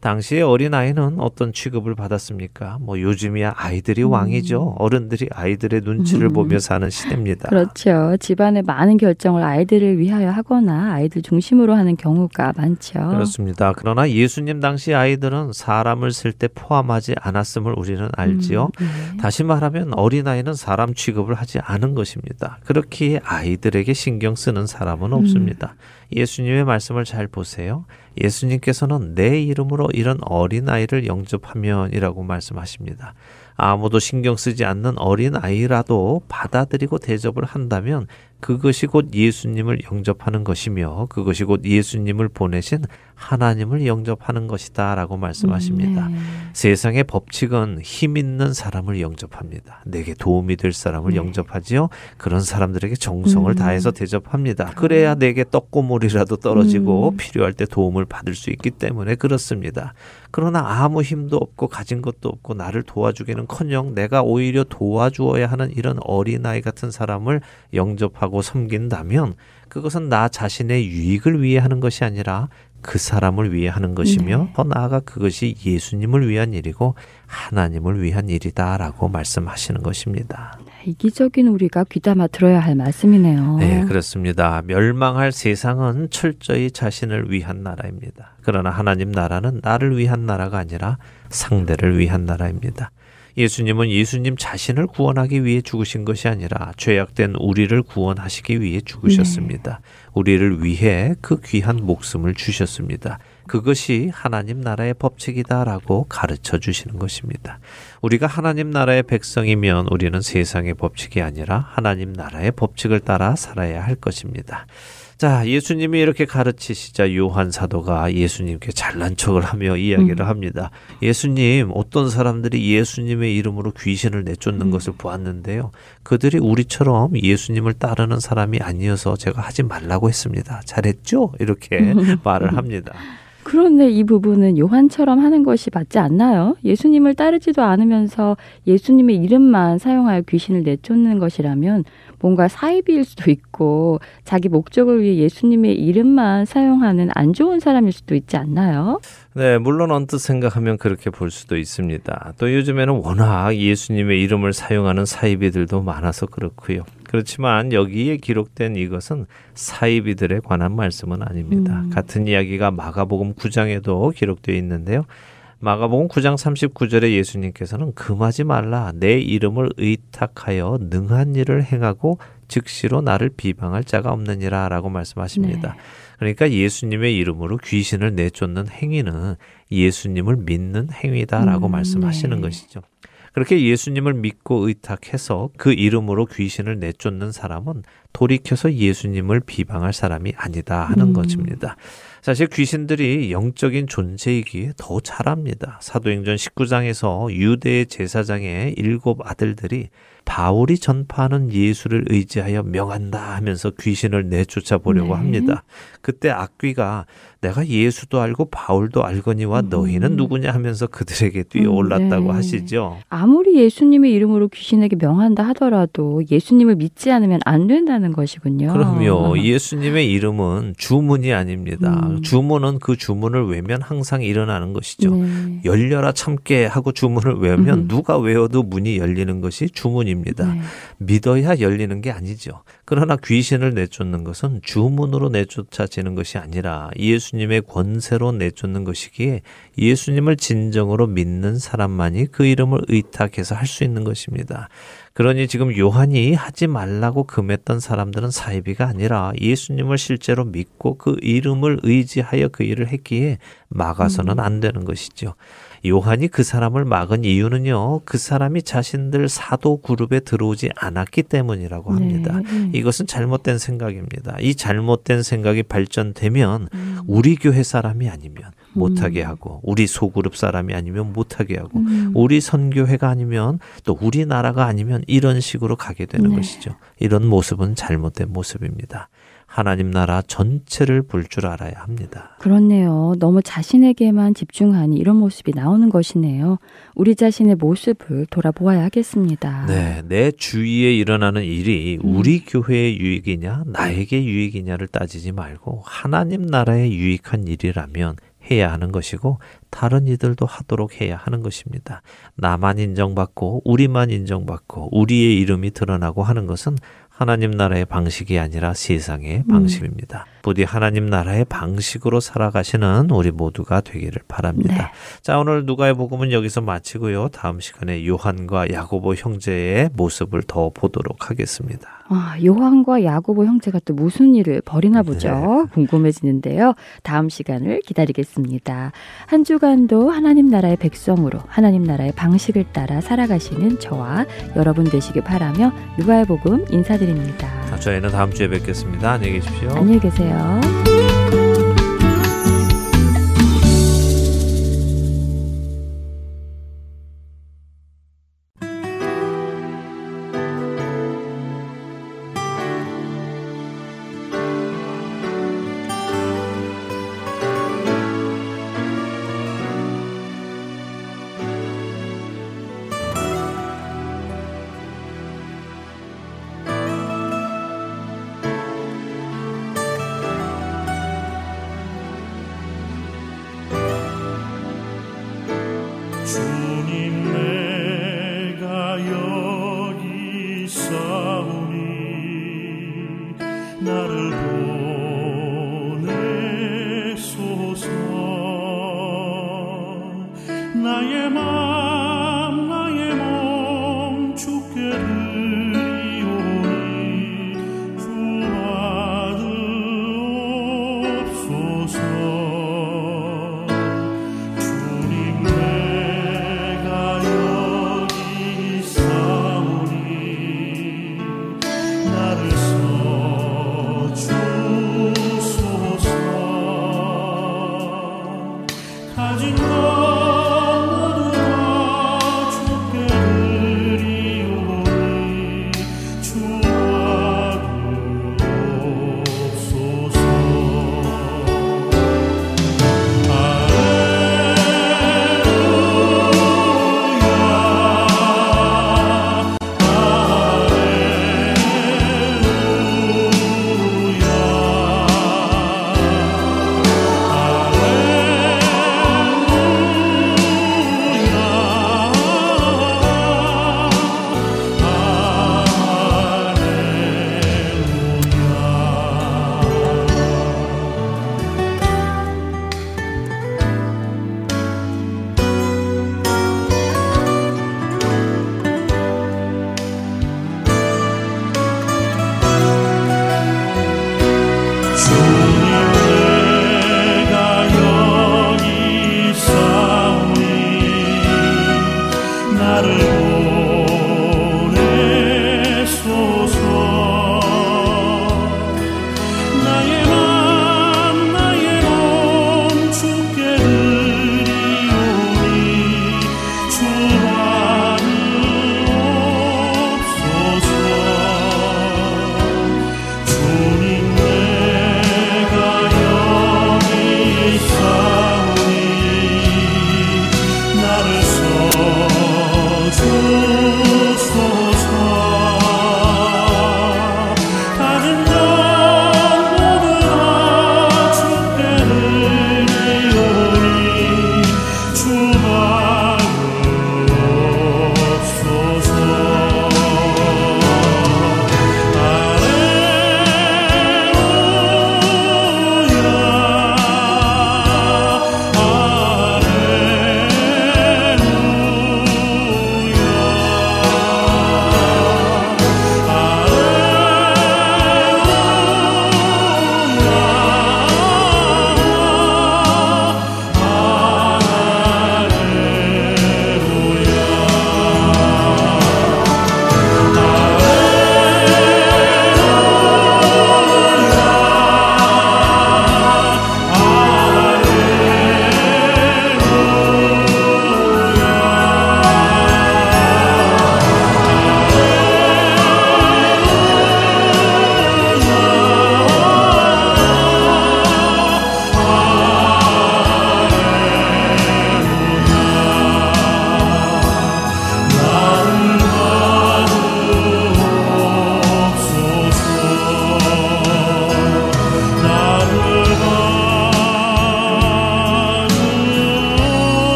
당시에 어린아이는 어떤 취급을 받았습니까? 뭐 요즘이야 아이들이 왕이죠. 어른들이 아이들의 눈치를 음. 보며 사는 시대입니다. 그렇죠. 집안의 많은 결정을 아이들을 위하여 하거나 아이들 중심으로 하는 경우가 많죠. 그렇습니다. 그러나 예수님 당시 아이들은 사람을 쓸 때 포함하지 않았음을 우리는 알지요. 음, 네. 다시 말하면 어린아이는 사람 취급을 하지 않은 것입니다. 그렇기에 아이들에게 신경 쓰는 사람은 없습니다. 예수님의 말씀을 잘 보세요. 예수님께서는 내 이름으로 이런 어린아이를 영접하면이라고 말씀하십니다. 아무도 신경 쓰지 않는 어린 아이라도 받아들이고 대접을 한다면 그것이 곧 예수님을 영접하는 것이며 그것이 곧 예수님을 보내신 하나님을 영접하는 것이다 라고 말씀하십니다. 네. 세상의 법칙은 힘 있는 사람을 영접합니다. 내게 도움이 될 사람을 네. 영접하지요. 그런 사람들에게 정성을 음. 다해서 대접합니다. 그래야 내게 떡고물이라도 떨어지고 음. 필요할 때 도움을 받을 수 있기 때문에 그렇습니다. 그러나 아무 힘도 없고 가진 것도 없고 나를 도와주기는커녕 내가 오히려 도와주어야 하는 이런 어린아이 같은 사람을 영접하고 섬긴다면 그것은 나 자신의 유익을 위해 하는 것이 아니라 그 사람을 위해 하는 것이며 네. 더 나아가 그것이 예수님을 위한 일이고 하나님을 위한 일이다라고 말씀하시는 것입니다. 이기적인 우리가 귀담아 들어야 할 말씀이네요. 네, 그렇습니다. 멸망할 세상은 철저히 자신을 위한 나라입니다. 그러나 하나님 나라는 나를 위한 나라가 아니라 상대를 위한 나라입니다. 예수님은 예수님 자신을 구원하기 위해 죽으신 것이 아니라 죄악된 우리를 구원하시기 위해 죽으셨습니다. 우리를 위해 그 귀한 목숨을 주셨습니다. 그것이 하나님 나라의 법칙이다라고 가르쳐 주시는 것입니다. 우리가 하나님 나라의 백성이면 우리는 세상의 법칙이 아니라 하나님 나라의 법칙을 따라 살아야 할 것입니다. 자, 예수님이 이렇게 가르치시자 요한 사도가 예수님께 잘난 척을 하며 이야기를 음. 합니다. 예수님, 어떤 사람들이 예수님의 이름으로 귀신을 내쫓는 음. 것을 보았는데요. 그들이 우리처럼 예수님을 따르는 사람이 아니어서 제가 하지 말라고 했습니다. 잘했죠? 이렇게 말을 합니다. 그런데 이 부분은 요한처럼 하는 것이 맞지 않나요? 예수님을 따르지도 않으면서 예수님의 이름만 사용하여 귀신을 내쫓는 것이라면 뭔가 사이비일 수도 있고 자기 목적을 위해 예수님의 이름만 사용하는 안 좋은 사람일 수도 있지 않나요? 네, 물론 언뜻 생각하면 그렇게 볼 수도 있습니다. 또 요즘에는 워낙 예수님의 이름을 사용하는 사이비들도 많아서 그렇고요. 그렇지만 여기에 기록된 이것은 사이비들에 관한 말씀은 아닙니다. 음. 같은 이야기가 마가복음 9장에도 기록되어 있는데요. 마가복음 9장 39절에 예수님께서는 금하지 말라 내 이름을 의탁하여 능한 일을 행하고 즉시로 나를 비방할 자가 없느니라라고 말씀하십니다. 네. 그러니까 예수님의 이름으로 귀신을 내쫓는 행위는 예수님을 믿는 행위다라고 음, 말씀하시는 네. 것이죠. 그렇게 예수님을 믿고 의탁해서 그 이름으로 귀신을 내쫓는 사람은 돌이켜서 예수님을 비방할 사람이 아니다 하는 음. 것입니다. 사실 귀신들이 영적인 존재이기에 더 잘합니다. 사도행전 19장에서 유대의 제사장의 일곱 아들들이 바울이 전파하는 예수를 의지하여 명한다 하면서 귀신을 내쫓아 보려고 네. 합니다. 그때 악귀가 내가 예수도 알고 바울도 알거니와 음. 너희는 누구냐 하면서 그들에게 뛰어올랐다고 음, 네. 하시죠. 아무리 예수님의 이름으로 귀신에게 명한다 하더라도 예수님을 믿지 않으면 안 된다는 것이군요. 그럼요. 예수님의 이름은 주문이 아닙니다. 음. 주문은 그 주문을 외면 항상 일어나는 것이죠. 네. 열려라 참게 하고 주문을 외우면 음. 누가 외워도 문이 열리는 것이 주문입니다. 네. 믿어야 열리는 게 아니죠. 그러나 귀신을 내쫓는 것은 주문으로 내쫓아지는 것이 아니라 예수 예수님의 권세로 내쫓는 것이기에 예수님을 진정으로 믿는 사람만이 그 이름을 의탁해서 할 수 있는 것입니다. 그러니 지금 요한이 하지 말라고 금했던 사람들은 사이비가 아니라 예수님을 실제로 믿고 그 이름을 의지하여 그 일을 했기에 막아서는 음. 안 되는 것이죠. 요한이 그 사람을 막은 이유는요, 그 사람이 자신들 사도 그룹에 들어오지 않았기 때문이라고 합니다. 네. 이것은 잘못된 생각입니다. 이 잘못된 생각이 발전되면 음. 우리 교회 사람이 아니면 못하게 음. 하고 우리 소그룹 사람이 아니면 못하게 하고 음. 우리 선교회가 아니면 또 우리나라가 아니면 이런 식으로 가게 되는 네. 것이죠. 이런 모습은 잘못된 모습입니다. 하나님 나라 전체를 볼 줄 알아야 합니다. 그렇네요. 너무 자신에게만 집중하니 이런 모습이 나오는 것이네요. 우리 자신의 모습을 돌아보아야 하겠습니다. 네, 내 주위에 일어나는 일이 음. 우리 교회의 유익이냐, 나에게 유익이냐를 따지지 말고 하나님 나라에 유익한 일이라면 해야 하는 것이고 다른 이들도 하도록 해야 하는 것입니다. 나만 인정받고 우리만 인정받고 우리의 이름이 드러나고 하는 것은 하나님 나라의 방식이 아니라 세상의 음. 방식입니다. 부디 하나님 나라의 방식으로 살아가시는 우리 모두가 되기를 바랍니다. 네. 자, 오늘 누가의 복음은 여기서 마치고요. 다음 시간에 요한과 야고보 형제의 모습을 더 보도록 하겠습니다. 아, 요한과 야고보 형제가 또 무슨 일을 벌이나 보죠. 네. 궁금해지는데요. 다음 시간을 기다리겠습니다. 한 주간도 하나님 나라의 백성으로 하나님 나라의 방식을 따라 살아가시는 저와 여러분 되시길 바라며 누가의 복음 인사드립니다. 자, 저희는 다음 주에 뵙겠습니다. 안녕히 계십시오. 안녕히 계세요. 주세요. 나의 마음.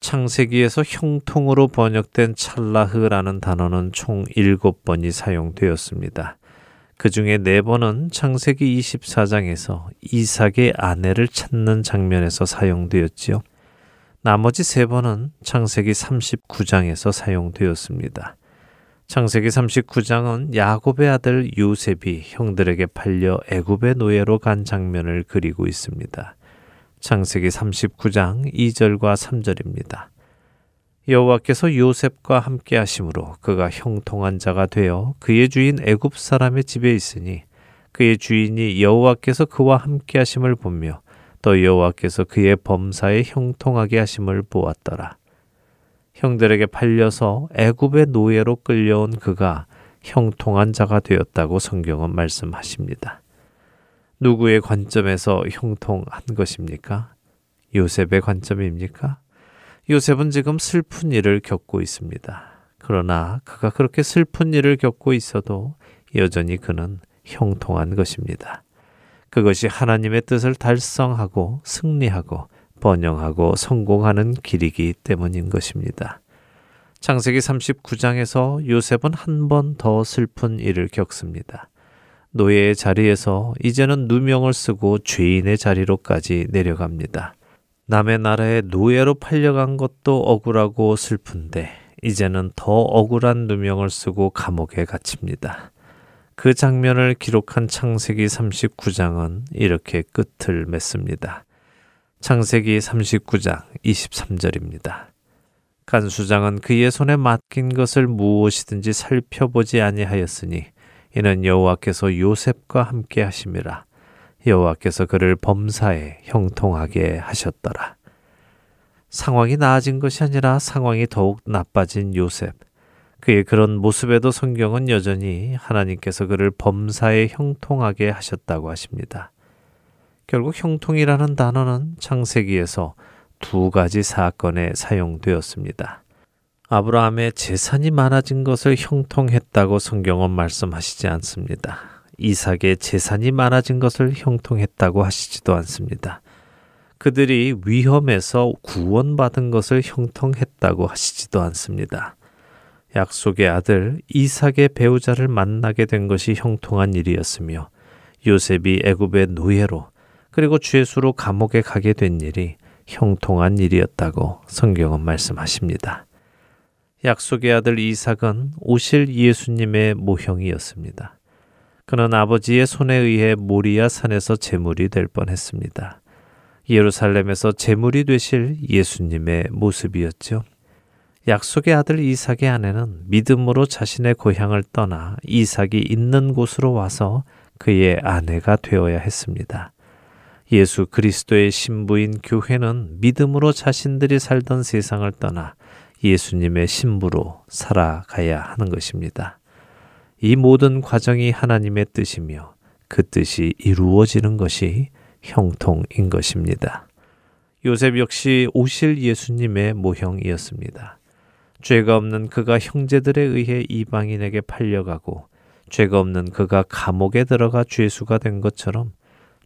창세기에서 형통으로 번역된 찰라흐라는 단어는 총 7번이 사용되었습니다. 그 중에 4번은 창세기 24장에서 이삭의 아내를 찾는 장면에서 사용되었지요. 나머지 3번은 창세기 39장에서 사용되었습니다. 창세기 39장은 야곱의 아들 요셉이 형들에게 팔려 애굽의 노예로 간 장면을 그리고 있습니다. 창세기 39장 2절과 3절입니다. 여호와께서 요셉과 함께 하심으로 그가 형통한 자가 되어 그의 주인 애굽 사람의 집에 있으니 그의 주인이 여호와께서 그와 함께 하심을 보며 또 여호와께서 그의 범사에 형통하게 하심을 보았더라. 형들에게 팔려서 애굽의 노예로 끌려온 그가 형통한 자가 되었다고 성경은 말씀하십니다. 누구의 관점에서 형통한 것입니까? 요셉의 관점입니까? 요셉은 지금 슬픈 일을 겪고 있습니다. 그러나 그가 그렇게 슬픈 일을 겪고 있어도 여전히 그는 형통한 것입니다. 그것이 하나님의 뜻을 달성하고 승리하고 번영하고 성공하는 길이기 때문인 것입니다. 창세기 39장에서 요셉은 한 번 더 슬픈 일을 겪습니다. 노예의 자리에서 이제는 누명을 쓰고 죄인의 자리로까지 내려갑니다. 남의 나라에 노예로 팔려간 것도 억울하고 슬픈데 이제는 더 억울한 누명을 쓰고 감옥에 갇힙니다. 그 장면을 기록한 창세기 39장은 이렇게 끝을 맺습니다. 창세기 39장 23절입니다. 간수장은 그의 손에 맡긴 것을 무엇이든지 살펴보지 아니하였으니 이는 여호와께서 요셉과 함께 하심이라 여호와께서 그를 범사에 형통하게 하셨더라. 상황이 나아진 것이 아니라 상황이 더욱 나빠진 요셉. 그의 그런 모습에도 성경은 여전히 하나님께서 그를 범사에 형통하게 하셨다고 하십니다. 결국 형통이라는 단어는 창세기에서 두 가지 사건에 사용되었습니다. 아브라함의 재산이 많아진 것을 형통했다고 성경은 말씀하시지 않습니다. 이삭의 재산이 많아진 것을 형통했다고 하시지도 않습니다. 그들이 위험에서 구원받은 것을 형통했다고 하시지도 않습니다. 약속의 아들 이삭의 배우자를 만나게 된 것이 형통한 일이었으며 요셉이 애굽의 노예로 그리고 죄수로 감옥에 가게 된 일이 형통한 일이었다고 성경은 말씀하십니다. 약속의 아들 이삭은 오실 예수님의 모형이었습니다. 그는 아버지의 손에 의해 모리아 산에서 제물이 될 뻔했습니다. 예루살렘에서 제물이 되실 예수님의 모습이었죠. 약속의 아들 이삭의 아내는 믿음으로 자신의 고향을 떠나 이삭이 있는 곳으로 와서 그의 아내가 되어야 했습니다. 예수 그리스도의 신부인 교회는 믿음으로 자신들이 살던 세상을 떠나 예수님의 신부로 살아가야 하는 것입니다. 이 모든 과정이 하나님의 뜻이며 그 뜻이 이루어지는 것이 형통인 것입니다. 요셉 역시 오실 예수님의 모형이었습니다. 죄가 없는 그가 형제들에 의해 이방인에게 팔려가고 죄가 없는 그가 감옥에 들어가 죄수가 된 것처럼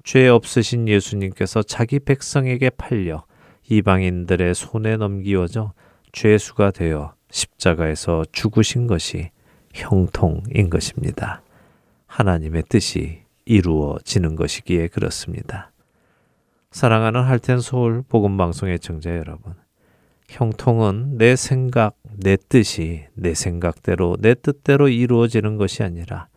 죄 없으신 예수님께서 자기 백성에게 팔려 이방인들의 손에 넘기워져 죄수가 되어 십자가에서 죽으신 것이 형통인 것입니다. 하나님의 뜻이 이루어지는 것이기에 그렇습니다. 사랑하는 할텐 서울 복음 방송의 청자 여러분. 형통은 내 생각, 내 뜻이 내 생각대로 내 뜻대로 이루어지는 것이 아니라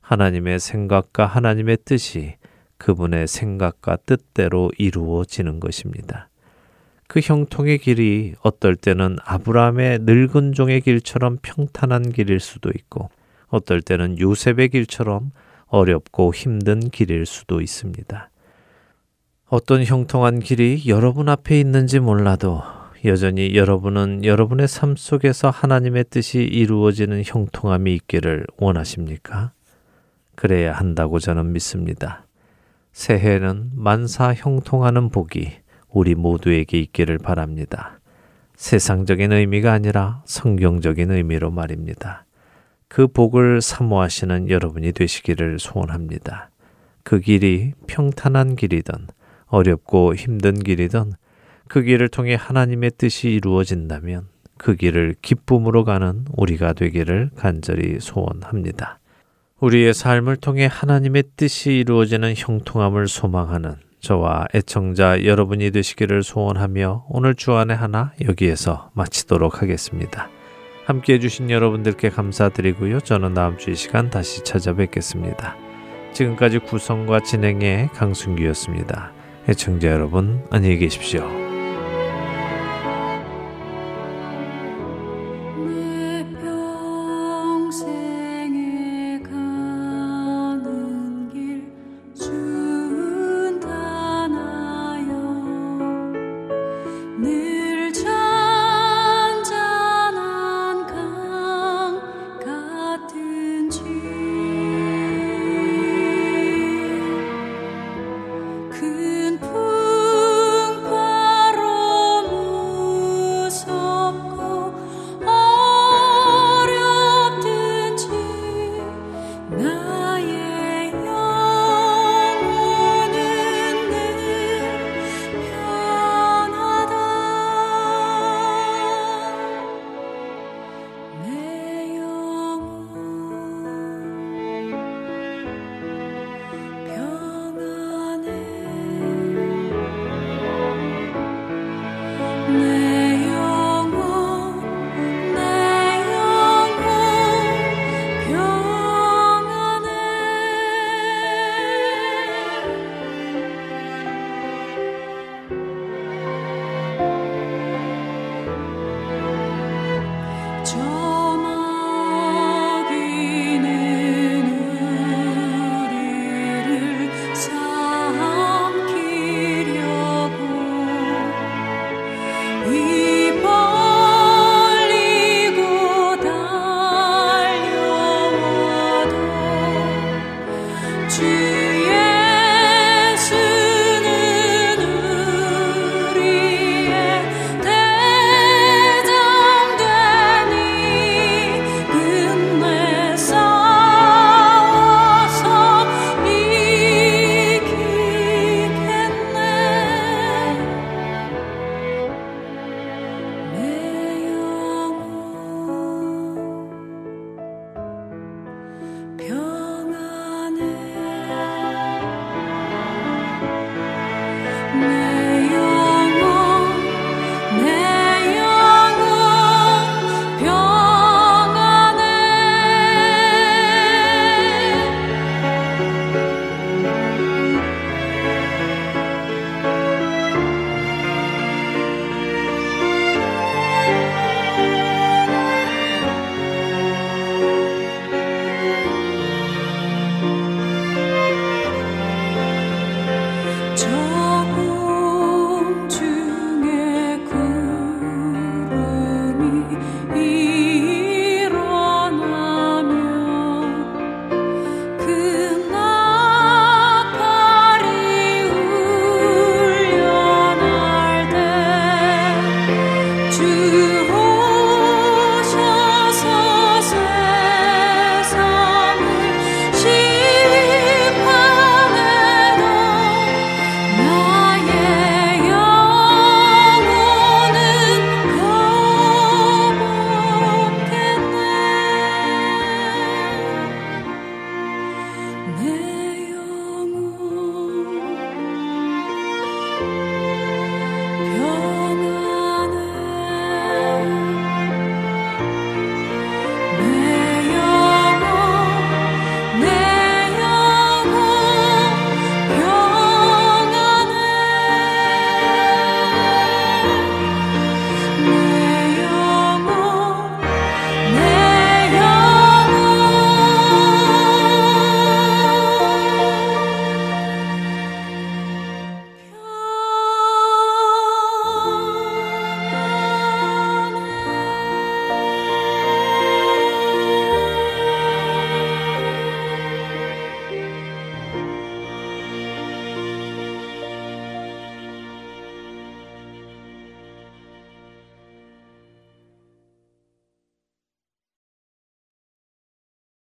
하나님의 생각과 하나님의 뜻이 그분의 생각과 뜻대로 이루어지는 것입니다. 그 형통의 길이 어떨 때는 아브라함의 늙은 종의 길처럼 평탄한 길일 수도 있고 어떨 때는 요셉의 길처럼 어렵고 힘든 길일 수도 있습니다. 어떤 형통한 길이 여러분 앞에 있는지 몰라도 여전히 여러분은 여러분의 삶 속에서 하나님의 뜻이 이루어지는 형통함이 있기를 원하십니까? 그래야 한다고 저는 믿습니다. 새해는 만사 형통하는 복이 우리 모두에게 있기를 바랍니다. 세상적인 의미가 아니라 성경적인 의미로 말입니다. 그 복을 사모하시는 여러분이 되시기를 소원합니다. 그 길이 평탄한 길이든 어렵고 힘든 길이든 그 길을 통해 하나님의 뜻이 이루어진다면 그 길을 기쁨으로 가는 우리가 되기를 간절히 소원합니다. 우리의 삶을 통해 하나님의 뜻이 이루어지는 형통함을 소망하는 저와 애청자 여러분이 되시기를 소원하며 오늘 주안의 하나 여기에서 마치도록 하겠습니다. 함께 해주신 여러분들께 감사드리고요. 저는 다음 주 이 시간 다시 찾아뵙겠습니다. 지금까지 구성과 진행의 강순기였습니다. 애청자 여러분, 안녕히 계십시오.